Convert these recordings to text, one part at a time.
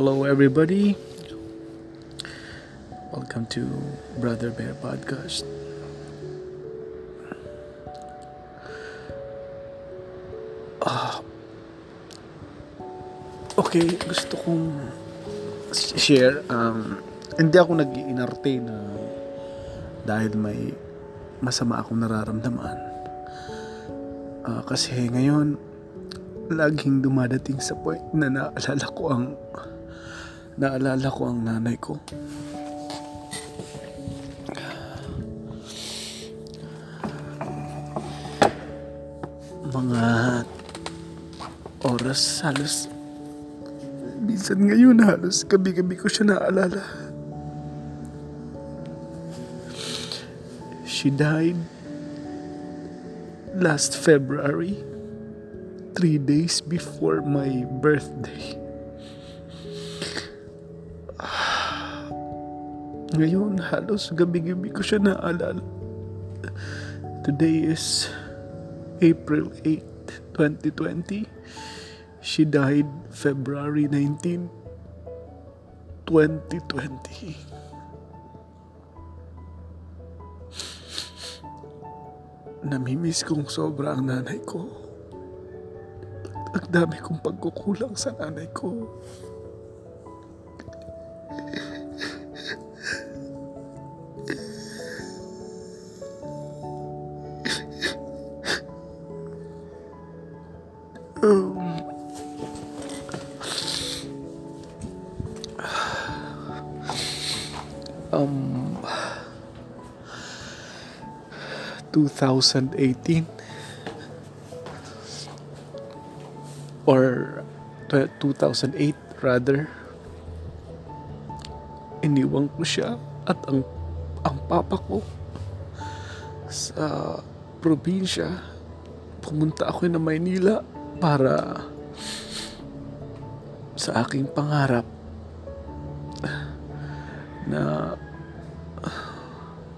Hello, everybody. Welcome to Brother Bear Podcast. Ah. Okay, gusto kong share. Um, hindi ako nag-iinarte na dahil may masama akong nararamdaman. Ah, kasi ngayon, laging dumadating sa point na naalala ko ang naalala ko ang nanay ko. Mga oras halos minsan ngayon halos gabi-gabi ko siya naalala. She died last February three days before my birthday. Ngayon, halos gabi-gabi ko siya naalala. Today is April 8, 2020. She died February 19, 2020. Namimiss kong sobra ang nanay ko. Ang dami kong pagkukulang sa nanay ko. 2018 or tw- 2008 rather. Iniwan ko siya at ang ang papa ko sa probinsya. Pumunta ako na Maynila para sa aking pangarap na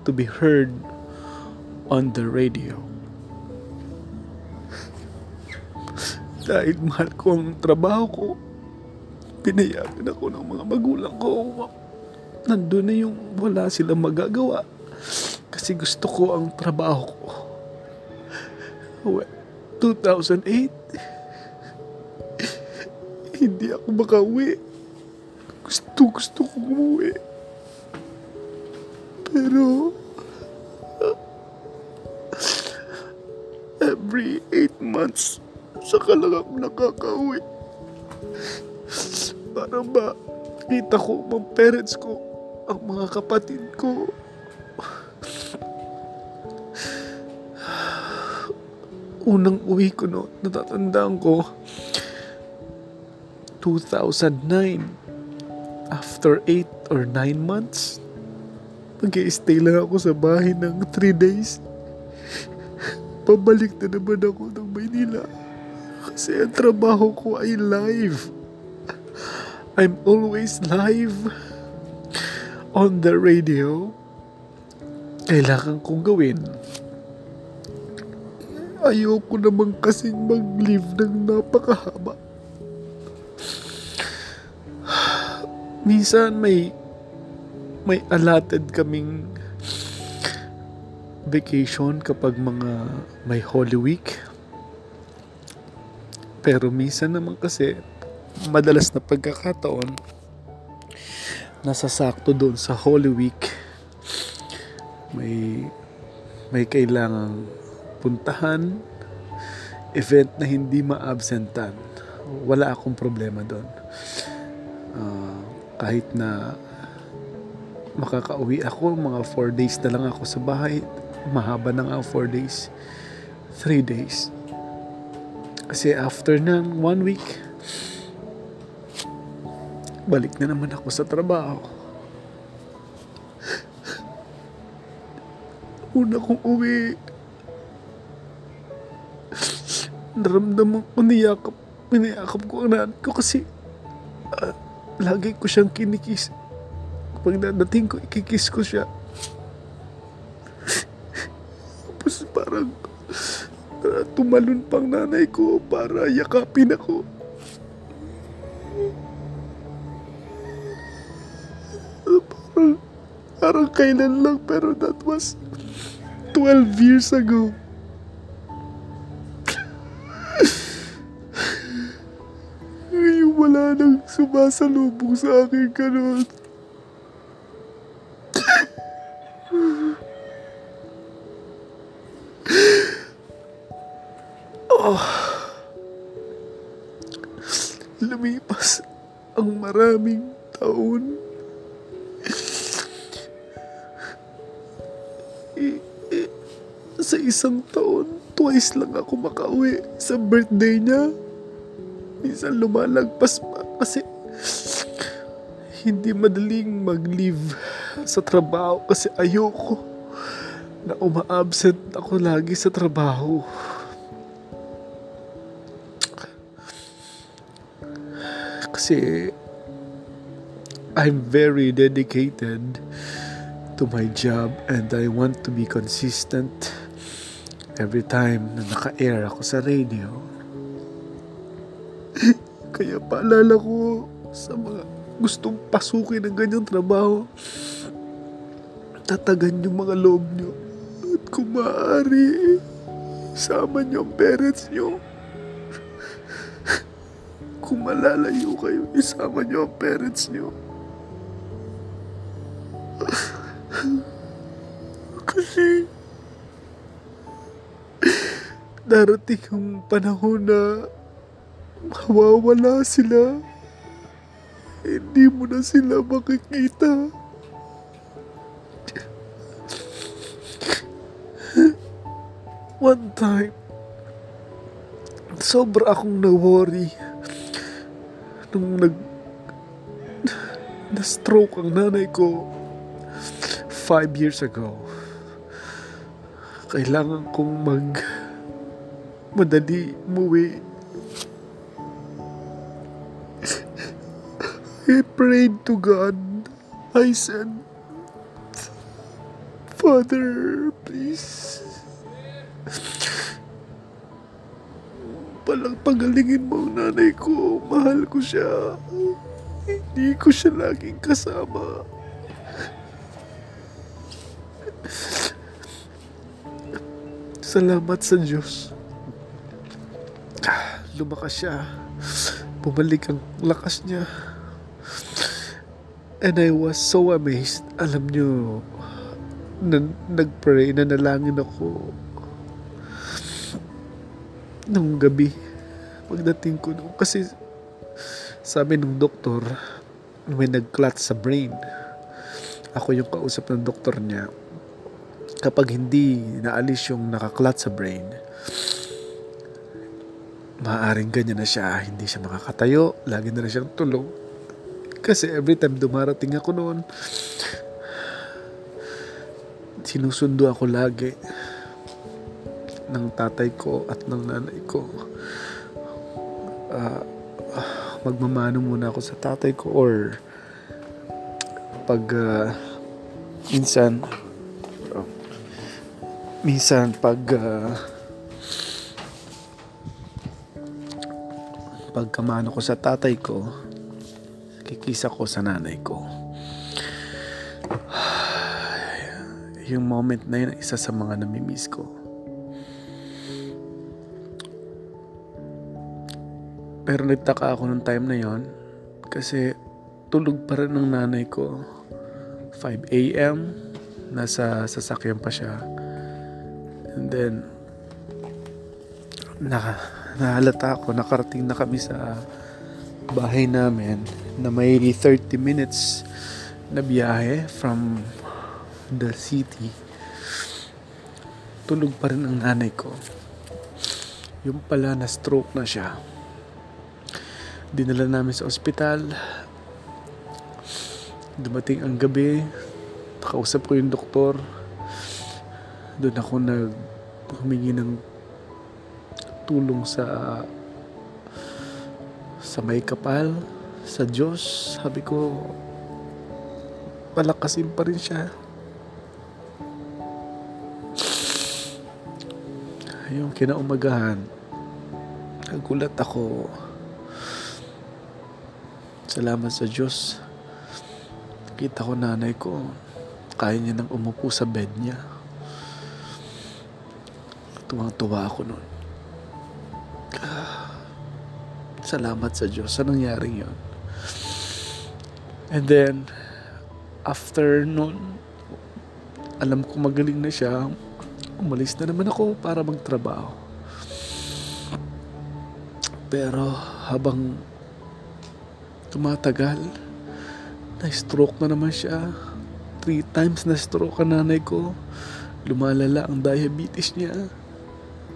to be heard on the radio. Dahil mahal ko ang trabaho ko, pinayagan ako ng mga magulang ko. Nandun na yung wala silang magagawa. Kasi gusto ko ang trabaho ko. Well, 2008, hindi ako makauwi. Gusto, gusto ko umuwi. Pero, every 8 months, saka lang ako nakakauwi. Para ba, kita ko mga parents ko, ang mga kapatid ko. Unang uwi ko no, natatandaan ko, 2009. After 8 or 9 months, mag stay lang ako sa bahay ng 3 days. Pabalik na naman ako ng Maynila. Kasi ang trabaho ko ay live. I'm always live on the radio. Kailangan kong gawin. Ayoko naman kasing mag-live ng napakahaba. Minsan may may allotted kaming vacation kapag mga may Holy Week. Pero minsan naman kasi madalas na pagkakataon nasasakto doon sa Holy Week. May may kailangang puntahan event na hindi ma-absentan. Wala akong problema doon. Ah, kahit na makakauwi ako mga 4 days na lang ako sa bahay mahaba na nga 4 days 3 days. Kasi after ng 1 week balik na naman ako sa trabaho. Una kong uwi. Naramdaman ko niyakap pinayakap ko ang nanay ko kasi ah, lagi ko siyang kinikis. Pag nadating ko ikikis ko siya tumalon pang nanay ko para yakapin ako. Parang, parang kailan lang pero that was 12 years ago. Ngayon wala nang sumasalubong sa akin kanon. Ang maraming taon. Sa isang taon, twice lang ako makauwi sa birthday niya. Minsan lumalagpas pa kasi hindi madaling mag-leave sa trabaho kasi ayoko na uma-absent ako lagi sa trabaho. Kasi I'm very dedicated to my job and I want to be consistent every time na naka-air ako sa radio. Kaya paalala ko sa mga gustong pasukin ng ganyang trabaho, tatagan yung mga loob nyo. At kung maaari, sama nyo ang parents nyo. Kung malalayo kayo, isama nyo ang parents nyo. Kasi darating ang panahon na mawawala sila. Hindi mo na sila makikita. One time, sobra akong na-worry nung nag na-stroke ang nanay ko five years ago. Kailangan kong mag madali umuwi. I prayed to God. I said, Father, please. Palang pagalingin mo ang nanay ko. Mahal ko siya. Hindi ko siya laging kasama. Salamat sa Diyos. Ah, Lumakas siya. Bumalik ang lakas niya. And I was so amazed. Alam niyo, na, nag-pray, nanalangin ako nung gabi. Pagdating ko nung, kasi sabi nung doktor, may nag-clot sa brain. Ako yung kausap ng doktor niya. Kapag hindi naalis yung nakaklat sa brain, maaaring ganyan na siya. Hindi siya makakatayo. Lagi na rin siyang tulog. Kasi every time dumarating ako noon, sinusundo ako lagi ng tatay ko at ng nanay ko. Ah, magmamano muna ako sa tatay ko or pag ah, minsan oh, minsan pag ah, pagkamano ko sa tatay ko kikisa ko sa nanay ko yung moment na yun isa sa mga namimiss ko pero nagtaka ako nung time na yon kasi tulog pa rin ng nanay ko. 5 a.m. nasa sasakyan pa siya. And then na nahalata ako nakarating na kami sa bahay namin na may 30 minutes na biyahe from the city. Tulog pa rin ang nanay ko. Yung pala na stroke na siya dinala namin sa ospital. Dumating ang gabi. Kausap ko yung doktor. Doon ako nag humingi ng tulong sa sa may kapal sa Diyos. Sabi ko palakasin pa rin siya. Yung kinaumagahan nagulat ako salamat sa Diyos Nakita ko nanay ko, kaya niya nang umupo sa bed niya. Tuwang-tuwa ako noon. Ah, Salamat sa Diyos sa nangyaring yon. And then, after nun, alam ko magaling na siya, umalis na naman ako para magtrabaho. Pero habang tumatagal, na-stroke na naman siya. Three times na-stroke ang nanay ko. Lumalala ang diabetes niya.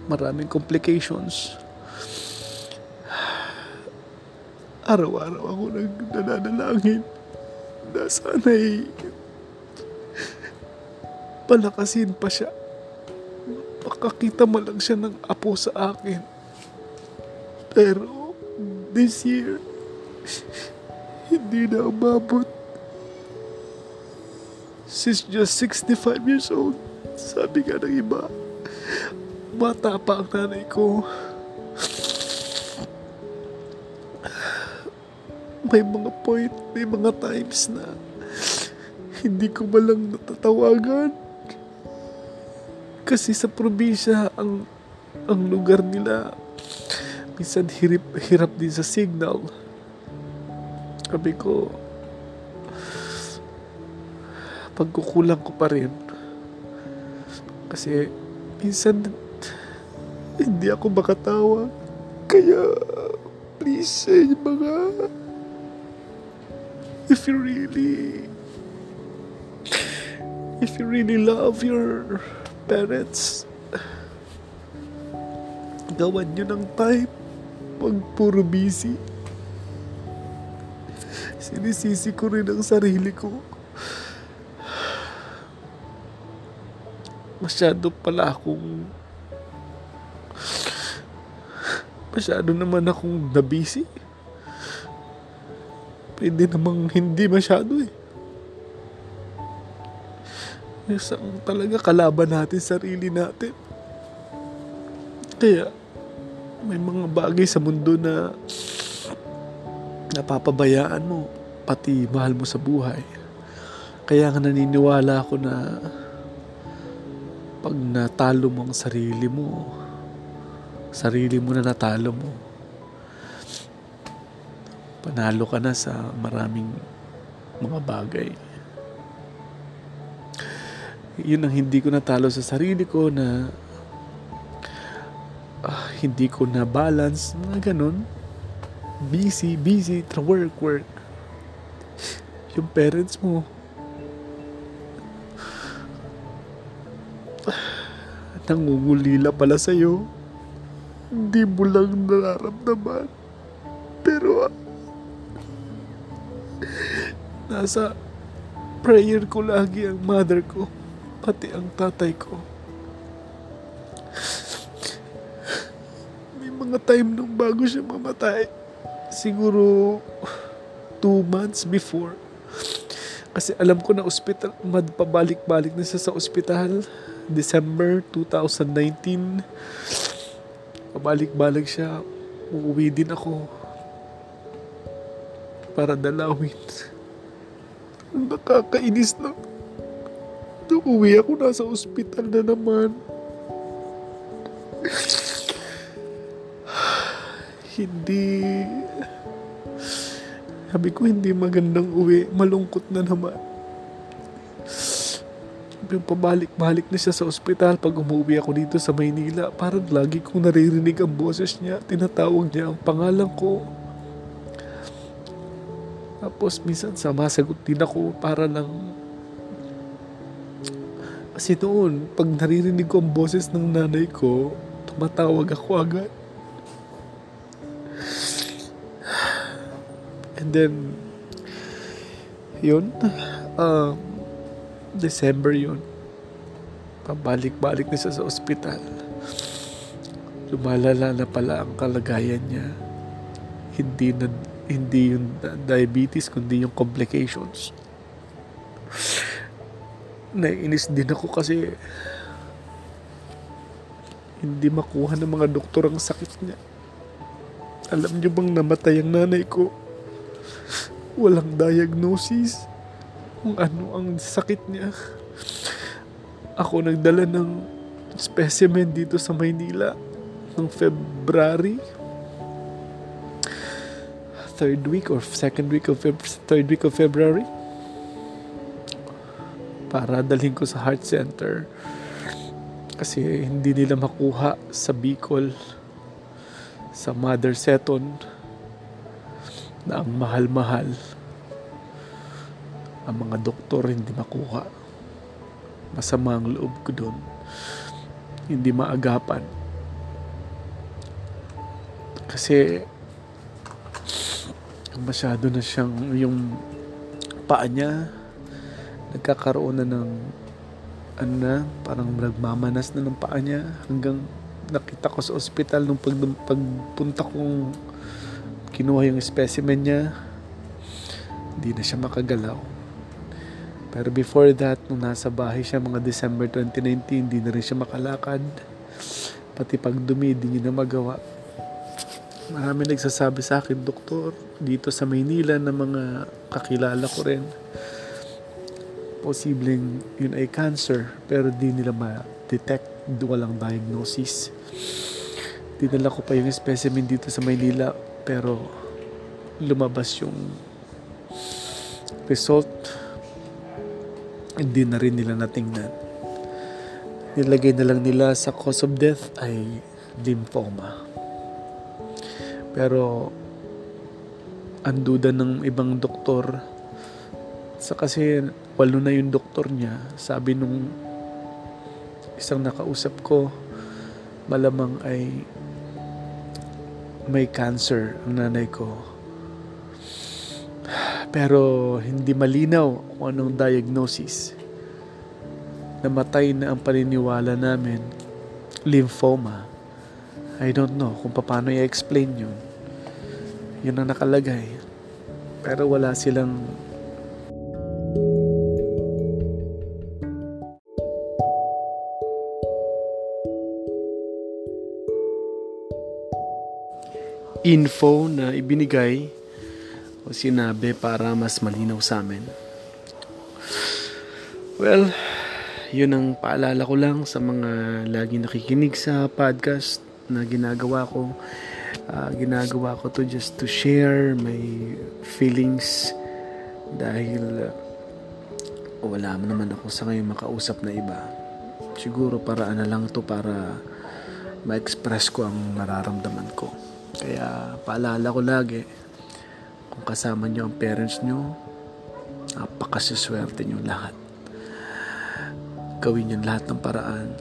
Maraming complications. Araw-araw ako nagdadalangin na sana'y palakasin pa siya. Makakita mo lang siya ng apo sa akin. Pero this year, hindi na umabot. She's just 65 years old. Sabi nga ng iba, bata pa ang nanay ko. May mga point, may mga times na hindi ko malang natatawagan. Kasi sa probinsya, ang, ang lugar nila, minsan hirap, hirap din sa signal. Sabi ko, pagkukulang ko pa rin. Kasi minsan hindi ako makatawa. Kaya please eh, mga if you really if you really love your parents gawan nyo ng time pag puro busy sinisisi ko rin ang sarili ko. Masyado pala akong masyado naman akong nabisi. Pwede namang hindi masyado eh. Isang talaga kalaban natin sarili natin. Kaya may mga bagay sa mundo na napapabayaan mo pati mahal mo sa buhay kaya nga naniniwala ako na pag natalo mo ang sarili mo, sarili mo na natalo mo, panalo ka na sa maraming mga bagay. Yun ang hindi ko natalo sa sarili ko na ah, hindi ko na balance, mga ganun. Busy, busy, tra work, work. Yung parents mo, nangungulila pala sa'yo. Hindi mo lang nararamdaman. Pero, ah, nasa prayer ko lagi ang mother ko, pati ang tatay ko. May mga time nung bago siya mamatay, siguro two months before, kasi alam ko na ospital, pabalik-balik na siya sa ospital. December 2019. Pabalik-balik siya. Uuwi din ako. Para dalawin. Nakakainis na. Nung uwi ako, nasa ospital na naman. hindi... Sabi ko, hindi magandang uwi. Malungkot na naman. Yung pabalik-balik na siya sa ospital pag umuwi ako dito sa Maynila. Parang lagi kong naririnig ang boses niya. Tinatawag niya ang pangalan ko. Tapos minsan samasagot din ako para lang... Kasi noon, pag naririnig ko ang boses ng nanay ko, tumatawag ako agad. And then, yun, um, December yun. Pabalik-balik na sa ospital. Lumalala na pala ang kalagayan niya. Hindi na hindi yung diabetes kundi yung complications. Naiinis din ako kasi hindi makuha ng mga doktor ang sakit niya. Alam niyo bang namatay ang nanay ko? Walang diagnosis. kung ano ang sakit niya. Ako nagdala ng specimen dito sa Maynila noong February. Third week or second week of Feb- third week of February para dalhin ko sa heart center kasi hindi nila makuha sa Bicol sa Mother Seton na ang mahal-mahal. Ang mga doktor hindi makuha. Masama ang loob ko doon. Hindi maagapan. Kasi masyado na siyang yung paa niya nagkakaroon na ng ano na, parang nagmamanas na ng paa niya hanggang nakita ko sa ospital nung pag, pagpunta kong kinuha yung specimen niya hindi na siya makagalaw. Pero before that nung nasa bahay siya mga December 2019 hindi na rin siya makalakad. Pati pag dumi hindi niya na magawa. Marami nagsasabi sa akin doktor dito sa Maynila na mga kakilala ko rin posibleng yun ay cancer pero di nila ma-detect walang diagnosis dinala ko pa yung specimen dito sa Maynila pero lumabas yung result. Hindi na rin nila natingnan. Nilagay na lang nila sa cause of death ay lymphoma. Pero ang duda ng ibang doktor sa kasi walo na yung doktor niya. Sabi nung isang nakausap ko, malamang ay may cancer ang nanay ko. Pero hindi malinaw kung anong diagnosis. Namatay na ang paniniwala namin, lymphoma. I don't know kung paano i-explain yun. Yun ang nakalagay. Pero wala silang info na ibinigay o sinabi para mas malinaw sa amin. Well, yun ang paalala ko lang sa mga lagi nakikinig sa podcast na ginagawa ko. Uh, ginagawa ko to just to share my feelings dahil uh, wala naman ako sa ngayon makausap na iba. Siguro paraan na lang to para ma-express ko ang nararamdaman ko. Kaya paalala ko lagi, kung kasama nyo ang parents nyo, napakasiswerte nyo lahat. Gawin nyo lahat ng paraan.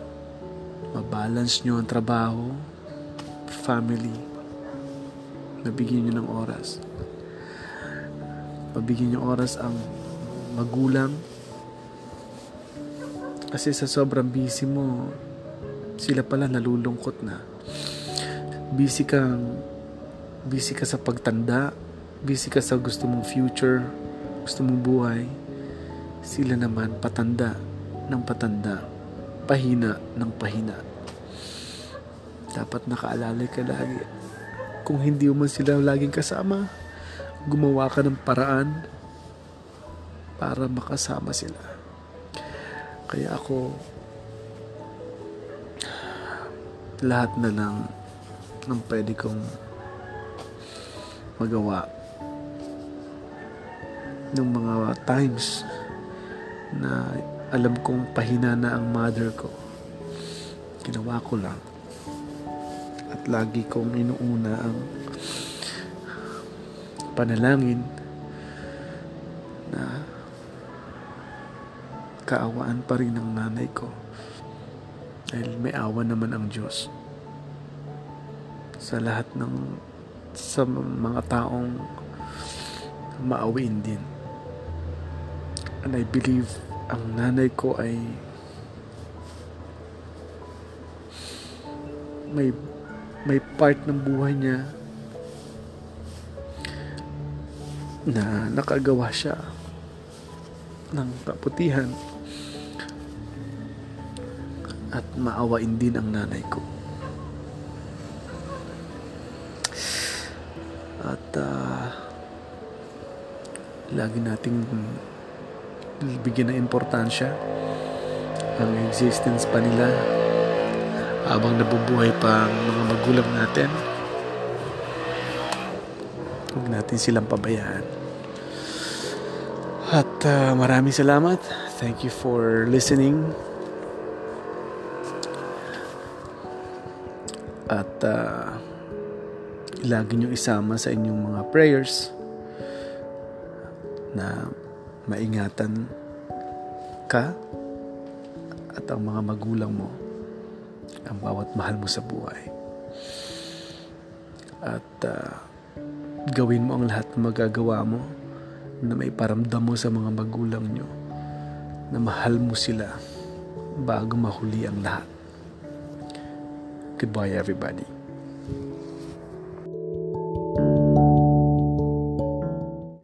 Mabalance nyo ang trabaho, family, nabigyan nyo ng oras. Pabigyan nyo oras ang magulang. Kasi sa sobrang busy mo, sila pala nalulungkot na busy kang busy ka sa pagtanda busy ka sa gusto mong future gusto mong buhay. Sila naman patanda ng patanda pahina ng pahina. Dapat nakaalala ka lagi. Kung hindi mo sila laging kasama gumawa ka ng paraan para makasama sila. Kaya ako lahat na lang ng pwede kong magawa ng mga times na alam kong pahina na ang mother ko. Ginawa ko lang. At lagi kong inuuna ang panalangin na kaawaan pa rin ng nanay ko. Dahil may awa naman ang Diyos sa lahat ng sa mga taong maawin din. And I believe ang nanay ko ay may may part ng buhay niya na nakagawa siya ng kaputihan at maawain din ang nanay ko. At uh, lagi nating bigyan ng importansya ang existence pa nila habang nabubuhay pa ang mga magulang natin. Huwag natin silang pabayaan. At uh, maraming salamat. Thank you for listening. At uh, lagi nyo isama sa inyong mga prayers na maingatan ka at ang mga magulang mo ang bawat mahal mo sa buhay. At uh, gawin mo ang lahat na magagawa mo na may paramdam mo sa mga magulang nyo na mahal mo sila bago mahuli ang lahat. Goodbye everybody.